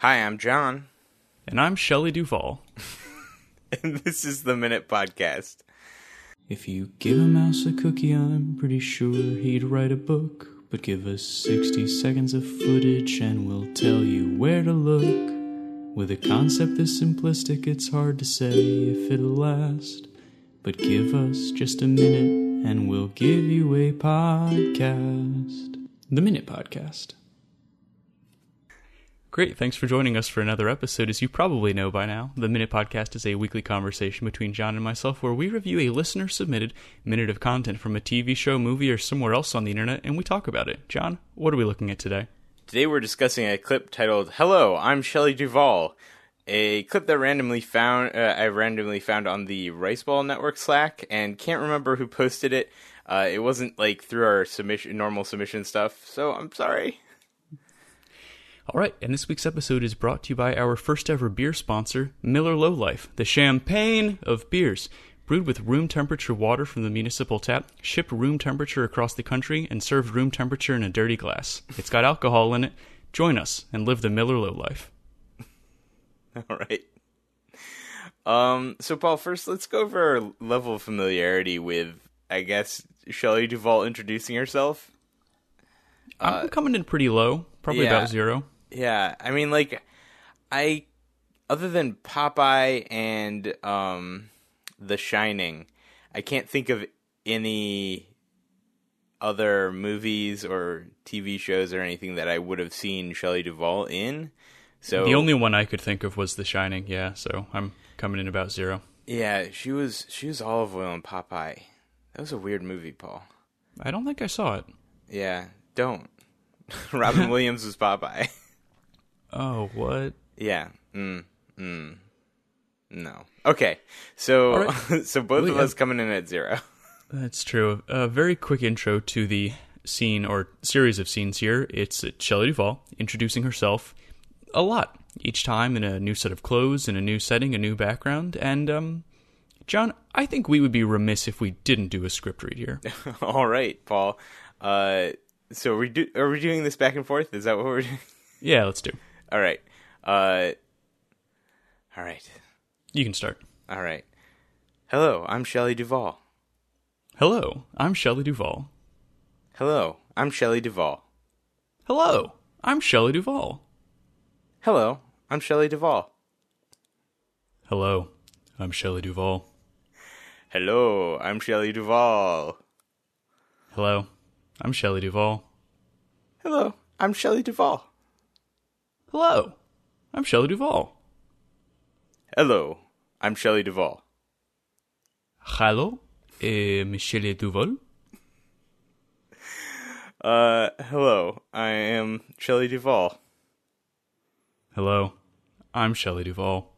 Hi, I'm John, And I'm Shelley Duvall. and this is the Minute Podcast. If you give a mouse a cookie, I'm pretty sure he'd write a book. But give us 60 seconds of footage and we'll tell you where to look. With a concept this simplistic, it's hard to say if it'll last. But give us just a minute and we'll give you a podcast. The Minute Podcast. Great. Thanks for joining us for another episode. As you probably know by now, the Minute Podcast is a weekly conversation between John and myself where we review a listener submitted minute of content from a TV show, movie, or somewhere else on the internet and we talk about it. John, what are we looking at today? Today we're discussing a clip titled "Hello, I'm Shelley Duvall," a clip that randomly found uh, I randomly found on the Riceball Network Slack, and can't remember who posted it. Uh, it wasn't like through our submission normal submission stuff, so I'm sorry. All right, and this week's episode is brought to you by our first ever beer sponsor, Miller Low Life, the champagne of beers. Brewed with room temperature water from the municipal tap, shipped room temperature across the country, and served room temperature in a dirty glass. It's got alcohol in it. Join us and live the Miller Low Life. All right. Um. So, Paul, first let's go over our level of familiarity with, I guess, Shelley Duvall introducing herself. I'm coming in pretty low, probably yeah. about zero. Yeah, I mean, like, I other than Popeye and um, The Shining, I can't think of any other movies or TV shows or anything that I would have seen Shelley Duvall in. So The only one I could think of was The Shining, yeah, so I'm coming in about zero. yeah, she was she was Olive Oyl in Popeye. That was a weird movie, Paul. I don't think I saw it. Yeah, don't. Robin Williams was Popeye. Oh, what? Yeah. Mm. Mm. No. Okay. So right. so both Well, of yeah. us coming in at zero. That's true. A very quick intro to the scene or series of scenes here. It's Shelley Duvall introducing herself a lot each time in a new set of clothes, in a new setting, a new background. And, um, John, I think we would be remiss if we didn't do a script read here. All right, Paul. Uh, so we do, are we doing this back and forth? Is that what we're doing? yeah, let's do. All right. Uh, all right. You can start. All right. Hello, I'm Shelley Duvall. Hello, I'm Shelley Duvall. Hello, I'm Shelley Duvall. Hello, I'm Shelley Duvall. Hello, I'm Shelley Duvall. Hello, I'm Shelley Duvall. Hello, I'm Shelley Duvall. Hello, I'm Shelley Duvall. Hello, I'm Shelley Duvall. Hello, I'm Shelley Duvall. Hello, I'm Shelley Duvall. Hello, I'm Shelley Duvall. Uh, hello, I am Shelley Duvall. Hello, I'm Shelley Duvall.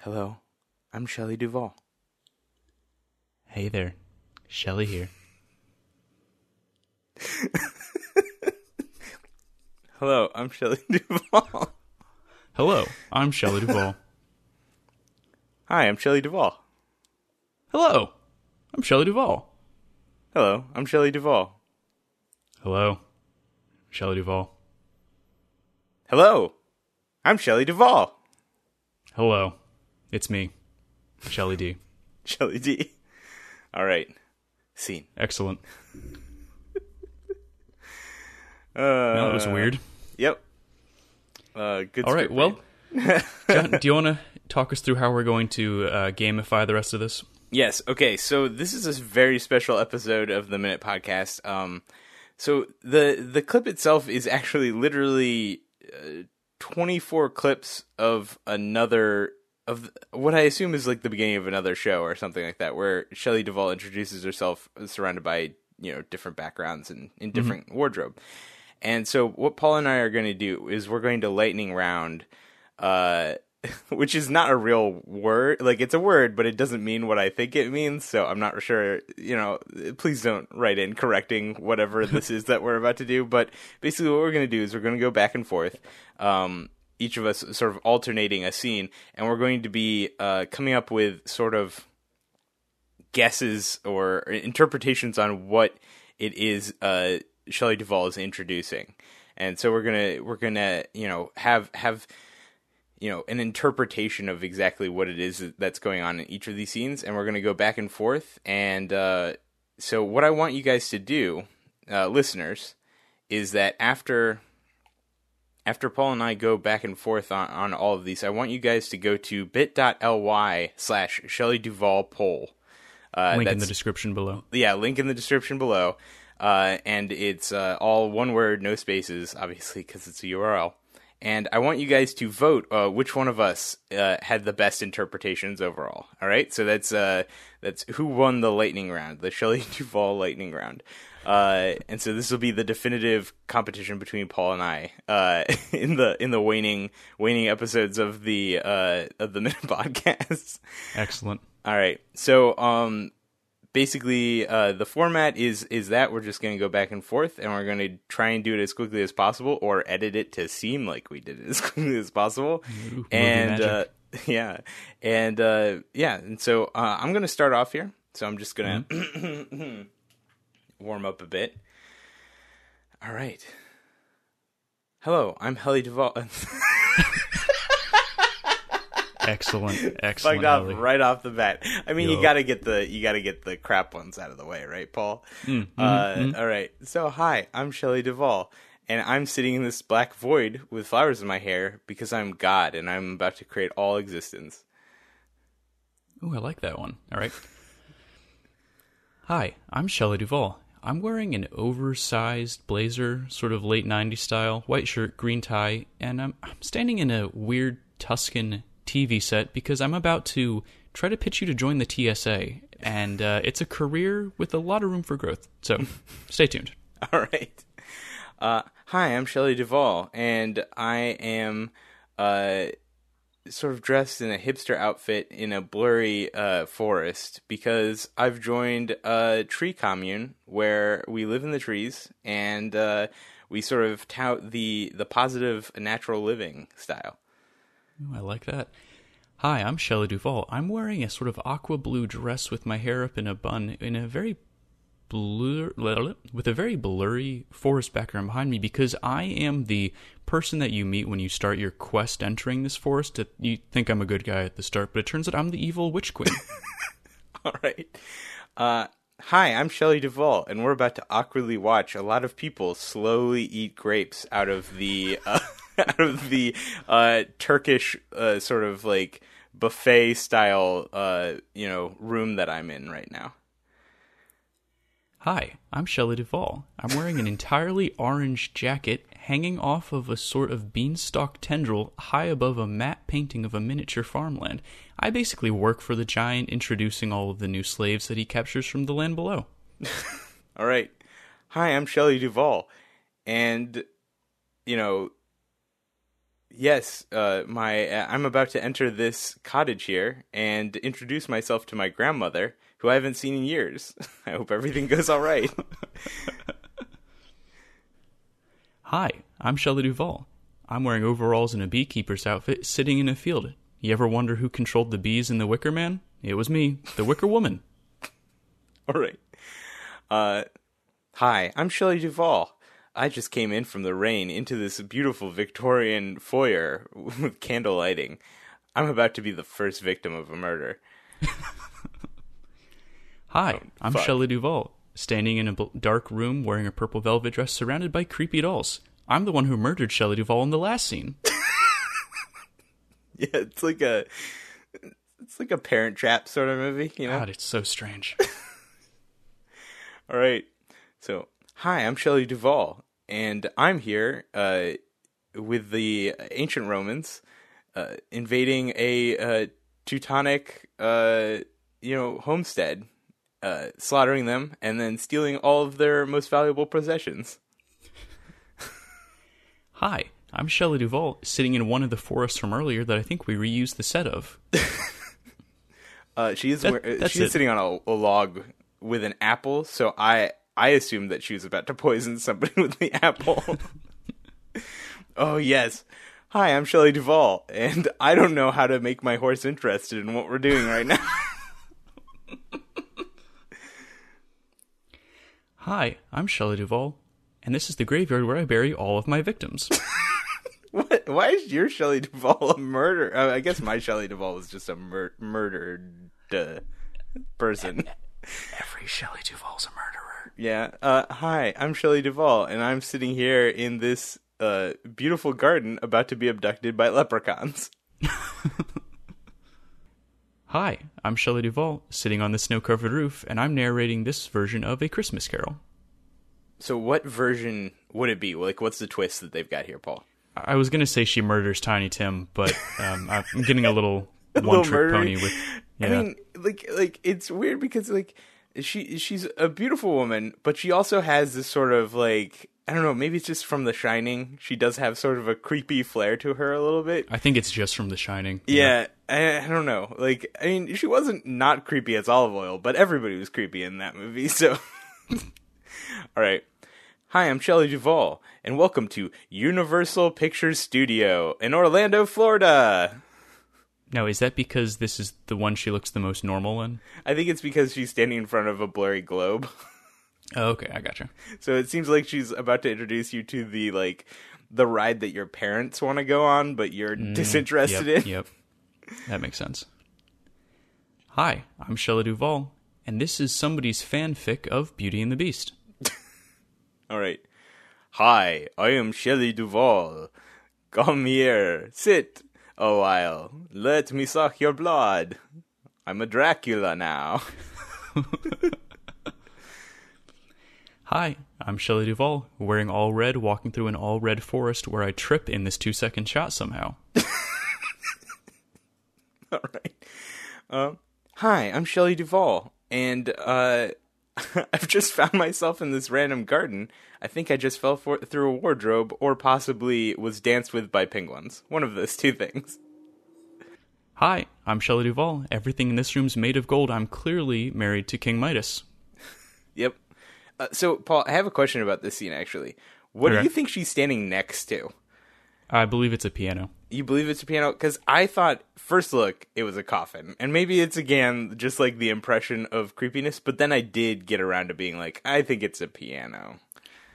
Hello, I'm Shelley Duvall. Hey there, Shelley here. Hello, I'm Shelley Duvall. Hello, I'm Shelley Duvall. Hi, I'm Shelley Duvall. Hello, I'm Shelley Duvall. Hello, I'm Shelley Duvall. Hello, Shelley Duvall. Hello, I'm Shelley Duvall. Hello, it's me, Shelley D. Shelley D. All right, scene. Excellent. Uh, that was weird. Yep. Uh, good. All right, well. John, do you want to talk us through how we're going to uh, gamify the rest of this? Yes. Okay. So this is a very special episode of the Minute Podcast. Um, so the the clip itself is actually literally uh, 24 clips of another of what I assume is like the beginning of another show or something like that, where Shelley Duvall introduces herself surrounded by you know different backgrounds and in different wardrobe. And so what Paul and I are going to do is we're going to lightning round. Uh, which is not a real word. Like it's a word, but it doesn't mean what I think it means. So I'm not sure. You know, please don't write in correcting whatever this is that we're about to do. But basically, what we're going to do is we're going to go back and forth. Um, each of us sort of alternating a scene, and we're going to be uh, coming up with sort of guesses or interpretations on what it is uh, Shelley Duvall is introducing. and so we're gonna we're gonna you know have have you know an interpretation of exactly what it is that's going on in each of these scenes, and we're gonna go back and forth. And uh, so what I want you guys to do, uh, listeners, is that after after Paul and I go back and forth on, on all of these, I want you guys to go to bit.ly slash Shelley Duvall poll. Uh, link in the description below. Yeah, link in the description below. Uh, and it's uh, all one word, no spaces, obviously, because it's a URL. And I want you guys to vote uh, which one of us uh, had the best interpretations overall. All right, so that's uh, that's who won the lightning round, the Shelley Duvall lightning round. Uh, and so this will be the definitive competition between Paul and I uh, in the in the waning waning episodes of the uh, of the minute podcast. Excellent. All right, so um, basically uh, the format is is that we're just going to go back and forth, and we're going to try and do it as quickly as possible, or edit it to seem like we did it as quickly as possible. Ooh, and uh, yeah, and uh, yeah, and so uh, I'm going to start off here. So I'm just going to. Mm-hmm. warm up a bit. All right. Hello, I'm Helly Duvall. excellent, excellent. off right off the bat. I mean, Yo. you gotta get the you gotta get the crap ones out of the way, right, Paul? Mm, uh, mm. All right. So, hi, I'm Shelley Duvall, and I'm sitting in this black void with flowers in my hair because I'm God, and I'm about to create all existence. Ooh, I like that one. All right. Hi, I'm Shelley Duvall, I'm wearing an oversized blazer, sort of late 90s style, white shirt, green tie, and I'm, I'm standing in a weird Tuscan TV set because I'm about to try to pitch you to join the TSA. And uh, it's a career with a lot of room for growth. So stay tuned. All right. Uh, hi, I'm Shelley Duvall, and I am. Uh, sort of dressed in a hipster outfit in a blurry uh, forest because I've joined a tree commune where we live in the trees and uh, we sort of tout the the positive natural living style. Ooh, I like that. Hi, I'm Shelley Duvall. I'm wearing a sort of aqua blue dress with my hair up in a bun in a very blur with a very blurry forest background behind me because I am the person that you meet when you start your quest entering this forest. You think I'm a good guy at the start, but it turns out I'm the evil witch queen. All right. Uh, hi, I'm Shelley Duvall, and we're about to awkwardly watch a lot of people slowly eat grapes out of the uh, out of the uh, Turkish uh, sort of like buffet style uh, you know room that I'm in right now. Hi, I'm Shelley Duvall. I'm wearing an entirely orange jacket hanging off of a sort of beanstalk tendril high above a matte painting of a miniature farmland. I basically work for the giant introducing all of the new slaves that he captures from the land below. all right. Hi, I'm Shelley Duvall. And, you know, yes, uh, my uh, I'm about to enter this cottage here and introduce myself to my grandmother who I haven't seen in years. I hope everything goes all right. Hi, I'm Shelley Duvall. I'm wearing overalls and a beekeeper's outfit sitting in a field. You ever wonder who controlled the bees in the Wicker Man? It was me, the Wicker Woman. all right. Uh, hi, I'm Shelley Duvall. I just came in from the rain into this beautiful Victorian foyer with candle lighting. I'm about to be the first victim of a murder. Hi, oh, I'm Shelley Duvall, standing in a dark room wearing a purple velvet dress surrounded by creepy dolls. I'm the one who murdered Shelley Duvall in the last scene. yeah, it's like a it's like a parent trap sort of movie, you know. God, it's so strange. All right. So, hi, I'm Shelley Duvall, and I'm here uh, with the ancient Romans uh, invading a uh, Teutonic, uh, you know, homestead uh, slaughtering them, and then stealing all of their most valuable possessions. Hi, I'm Shelley Duvall, sitting in one of the forests from earlier that I think we reused the set of. uh, she's that, it. sitting on a, a, log with an apple, so I I assumed that she was about to poison somebody with the apple. oh yes. Hi, I'm Shelley Duvall, and I don't know how to make my horse interested in what we're doing right now. Hi, I'm Shelley Duvall, and this is the graveyard where I bury all of my victims. What? Why is your Shelley Duvall a murder? Uh, I guess my Shelley Duvall was just a mur- murdered uh, person. Every Shelley Duvall's a murderer. Yeah. Uh, hi, I'm Shelley Duvall, and I'm sitting here in this uh, beautiful garden about to be abducted by leprechauns. Hi, I'm Shelley Duvall, sitting on the snow covered roof, and I'm narrating this version of A Christmas Carol. So, what version would it be? Like, what's the twist that they've got here, Paul? I was going to say she murders Tiny Tim, but um, I'm getting a little little one trick pony with. Yeah. I mean, like, like it's weird because like she she's a beautiful woman, but she also has this sort of like I don't know, maybe it's just from The Shining. She does have sort of a creepy flair to her a little bit. I think it's just from The Shining. Yeah, I, I don't know. Like, I mean, she wasn't not creepy as Olive Oyl, but everybody was creepy in that movie. So, all right. Hi, I'm Shelley Duvall, and welcome to Universal Pictures Studio in Orlando, Florida. Now, is that because this is the one she looks the most normal in? I think it's because she's standing in front of a blurry globe. Oh, okay, I gotcha. So it seems like she's about to introduce you to the like the ride that your parents want to go on, but you're mm, disinterested yep, in. Yep, that makes sense. Hi, I'm Shelley Duvall, and this is somebody's fanfic of Beauty and the Beast. All right. Hi, I am Shelley Duvall. Come here, sit a while. Let me suck your blood. I'm a Dracula now. Hi, I'm Shelley Duvall, wearing all red, walking through an all red forest where I trip in this two second shot somehow. All right. Um, hi, I'm Shelley Duvall, and uh, I've just found myself in this random garden. I think I just fell for- through a wardrobe, or possibly was danced with by penguins. One of those two things. Hi, I'm Shelley Duvall. Everything in this room's made of gold. I'm clearly married to King Midas. Yep. Uh, so, Paul, I have a question about this scene. Actually, what do you think she's standing next to? I believe it's a piano. You believe it's a piano? Because I thought first look it was a coffin, and maybe it's again just like the impression of creepiness. But then I did get around to being like, I think it's a piano.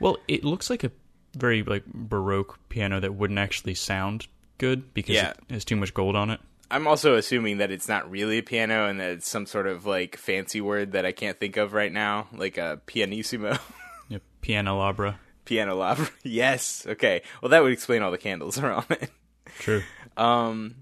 Well, it looks like a very like baroque piano that wouldn't actually sound good because Yeah. it has too much gold on it. I'm also assuming that it's not really a piano and that it's some sort of like fancy word that I can't think of right now, like a pianissimo, Yeah, piano labra. piano labra. yes. Okay. Well, that would explain all the candles around it. True. Um,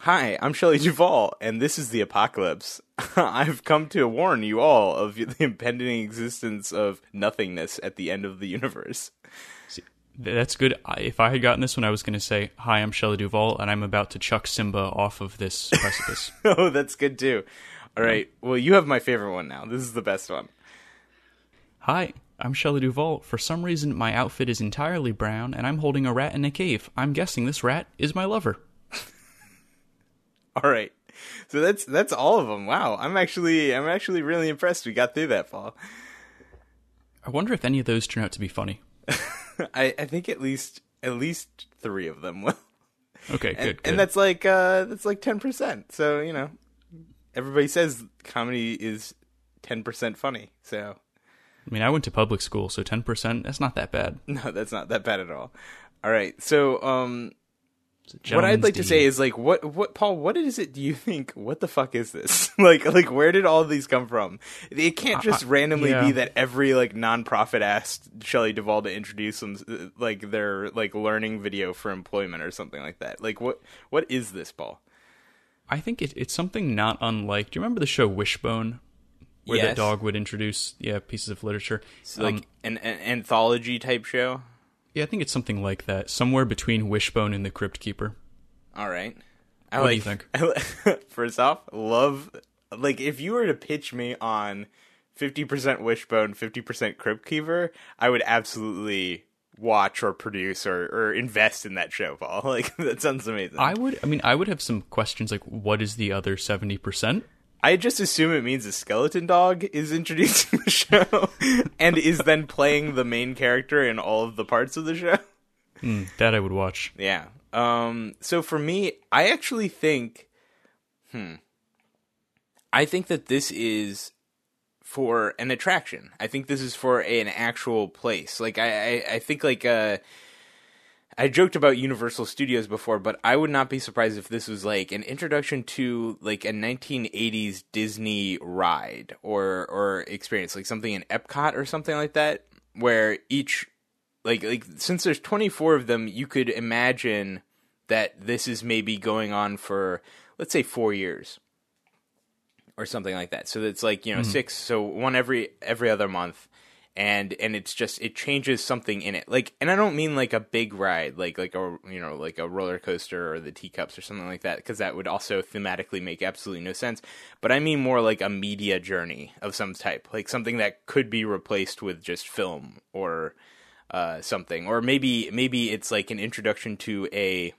hi, I'm Shelley Duvall, and this is the apocalypse. I've come to warn you all of the impending existence of nothingness at the end of the universe. Th- That's good. If I had gotten this one, I was going to say, "Hi, I'm Shelley Duvall, and I'm about to chuck Simba off of this precipice." oh, that's good too. All right. Well, you have my favorite one now. This is the best one. Hi, I'm Shelley Duvall. For some reason, my outfit is entirely brown, and I'm holding a rat in a cave. I'm guessing this rat is my lover. All right. So that's that's all of them. Wow. I'm actually I'm actually really impressed we got through that, Paul. I wonder if any of those turn out to be funny. I, I think at least at least three of them will. Okay, good. And, good. and that's like uh that's like ten percent. So, you know. Everybody says comedy is ten percent funny. So I mean, I went to public school, so ten percent—that's not that bad. no, that's not that bad at all. All right. So um what I'd gentleman's like to say is like what what Paul, what is it do you think what the fuck is this? like like where did all these come from? It can't just I- randomly yeah. be that every like nonprofit asked Shelley Duvall to introduce them uh, like their like learning video for employment or something like that. Like what what is this, Paul? I think it, it's something not unlike. Do you remember the show Wishbone, where Yes. that dog would introduce yeah pieces of literature? It's like Um, an, an anthology type show. yeah, I think it's something like that, somewhere between Wishbone and the Crypt Keeper. All right. I What do you think? First off, love like if you were to pitch me on fifty percent Wishbone, fifty percent Crypt Keeper, I would absolutely watch or produce or, or invest in that show, Paul. Like that sounds amazing. I would, I mean, I would have some questions like, what is the other seventy percent? I just assume it means a skeleton dog is introducing the show and is then playing the main character in all of the parts of the show. Mm, that I would watch. Yeah. Um so for me, I actually think hmm I think that this is for an attraction. I think this is for an actual place. Like I, I, I think like uh, I joked about Universal Studios before, but I would not be surprised if this was like an introduction to like a 1980s Disney ride or or experience, like something in Epcot or something like that, where each like like since there's 24 of them, you could imagine that this is maybe going on for let's say 4 years or something like that. So it's like, you know, mm-hmm. 6 so one every every other month and and it's just it changes something in it. Like and I don't mean like a big ride like like a you know, like a roller coaster or the teacups or something like that because that would also thematically make absolutely no sense. But I mean more like a media journey of some type, like something that could be replaced with just film or uh, something, or maybe maybe it's like an introduction to a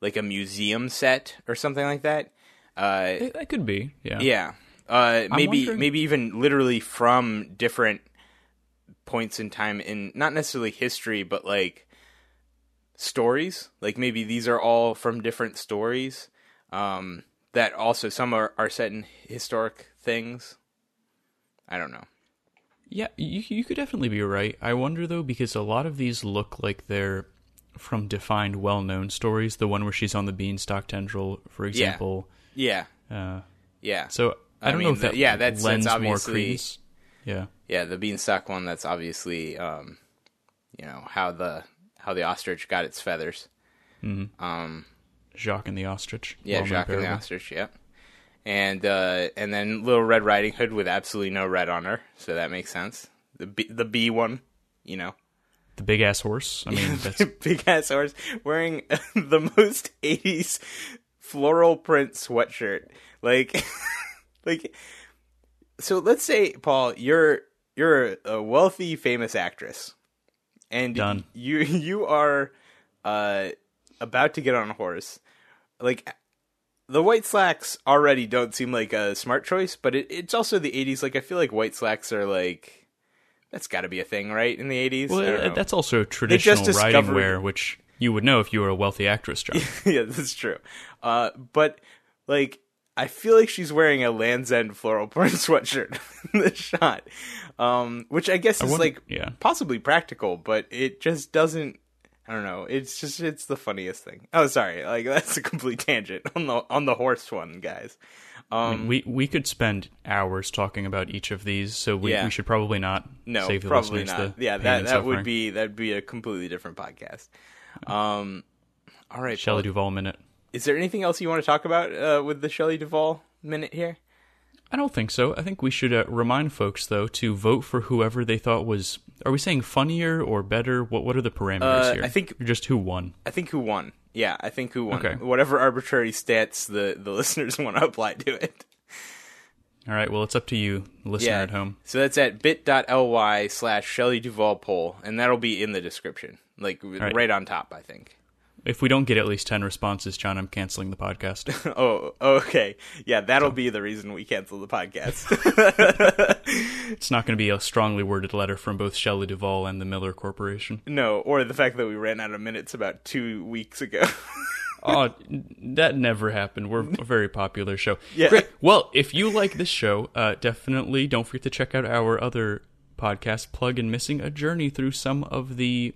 like a museum set or something like that. Uh, that could be. Yeah. yeah, uh, maybe wondering- maybe even literally from different points in time in not necessarily history, but like stories. Like maybe these are all from different stories. Um, that also some are, are set in historic things. I don't know. Yeah, you you could definitely be right. I wonder though because a lot of these look like they're from defined, well-known stories. The one where she's on the beanstalk tendril, for example. Yeah, Uh, yeah. so I, I don't mean, know if that the- yeah, that's- lends that's more obviously- credence. Yeah. yeah, the beanstalk one. That's obviously, um, you know, how the how the ostrich got its feathers. Um, Jacques and the ostrich. yeah, well-known Jacques and the ostrich. Yep. And uh, and then Little Red Riding Hood with absolutely no red on her, so that makes sense. The B, the B one, you know, The big ass horse. I mean, that's big ass horse wearing the most '80s floral print sweatshirt. Like, like, so let's say, Paul, you're you're a wealthy, famous actress, and Done. you you are uh, about to get on a horse. Like, the white slacks already don't seem like a smart choice, but it, it's also the '80s. Like, I feel like white slacks are like. That's got to be a thing, right? In the 80s? Well, that's also traditional riding wear, which you would know if you were a wealthy actress, John. yeah, that's true. Uh, but like, I feel like she's wearing a Land's End floral print sweatshirt in the shot, um, which I guess is wonder- like yeah. possibly practical, but it just doesn't. I don't know. It's just it's the funniest thing. Oh, sorry. Like that's a complete tangent on the on the horse one, guys. Um, we we could spend hours talking about each of these, so we, Yeah. we should probably not no, save the probably not. the Yeah, that that would be that'd be a completely different podcast. Um, all right, Shelley Paul, Duvall minute. Is there anything else you want to talk about uh, with the Shelley Duvall minute here? I don't think so. I think we should uh, remind folks though to vote for whoever they thought was. Are we saying funnier or better? What What are the parameters Uh, here? I think- Or just who won. I think who won. Yeah, I think who won. Okay. Whatever arbitrary stats the, the listeners want to apply to it. All right. Well, it's up to you, listener Yeah. at home. So that's at bit.ly slash Shelley Duvall poll, and that'll be in the description. Like right. right. on top, I think. If we don't get at least ten responses, John, I'm canceling the podcast. oh, okay. Yeah, that'll be the reason we cancel the podcast. it's not going to be a strongly worded letter from both Shelley Duvall and the Miller Corporation. no, or the fact that we ran out of minutes about two weeks ago. oh, that never happened. We're a very popular show. Yeah. Great. Well, if you like this show, uh, definitely don't forget to check out our other podcast, Plug and Missing, a journey through some of the.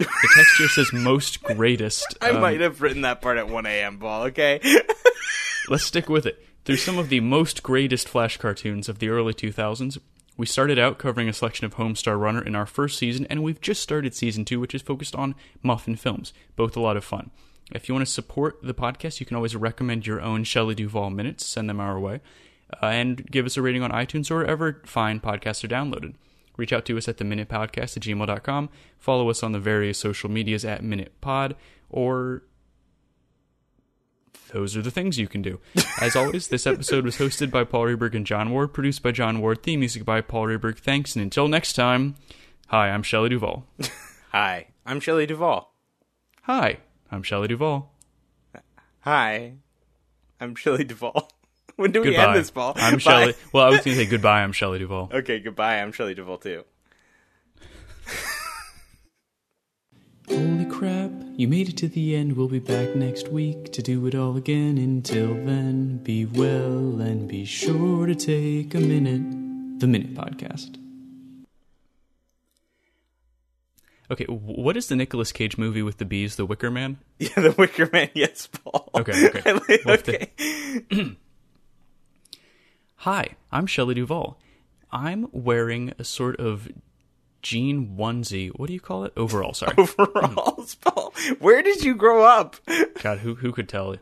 The text here says most greatest. I um, might have written that part at 1 a.m., Paul, okay? Let's stick with it. Through some of the most greatest Flash cartoons of the early 2000s, we started out covering a selection of Homestar Runner in our first season, and we've just started season two, which is focused on Muffin films. Both a lot of fun. If you want to support the podcast, you can always recommend your own Shelley Duvall minutes, send them our way, uh, and give us a rating on iTunes or wherever fine podcasts are downloaded. Reach out to us at the Minute Podcast at gmail.com. Follow us on the various social medias at Minute Pod, or those are the things you can do. As always, this episode was hosted by Paul Reberg and John Ward, produced by John Ward, theme music by Paul Reberg. Thanks, and until next time, hi, I'm Shelley Duvall. Hi, I'm Shelley Duvall. Hi, I'm Shelley Duvall. Hi, I'm Shelley Duvall. When do we Goodbye. end this, Paul? I'm Bye. Shelley. Well, I was going to say goodbye. I'm Shelley Duvall. Okay, goodbye. I'm Shelley Duvall, too. Holy crap, you made it to the end. We'll be back next week to do it all again. Until then, be well and be sure to take a minute the Minute Podcast. Okay, what is the Nicolas Cage movie with the bees, The Wicker Man? Yeah, The Wicker Man. Yes, Paul. Okay, okay. like, Well, okay. Hi, I'm Shelley Duvall. I'm wearing a sort of jean onesie. What do you call it? Overall, sorry. Overalls, Paul. Where did you grow up? God, who who could tell?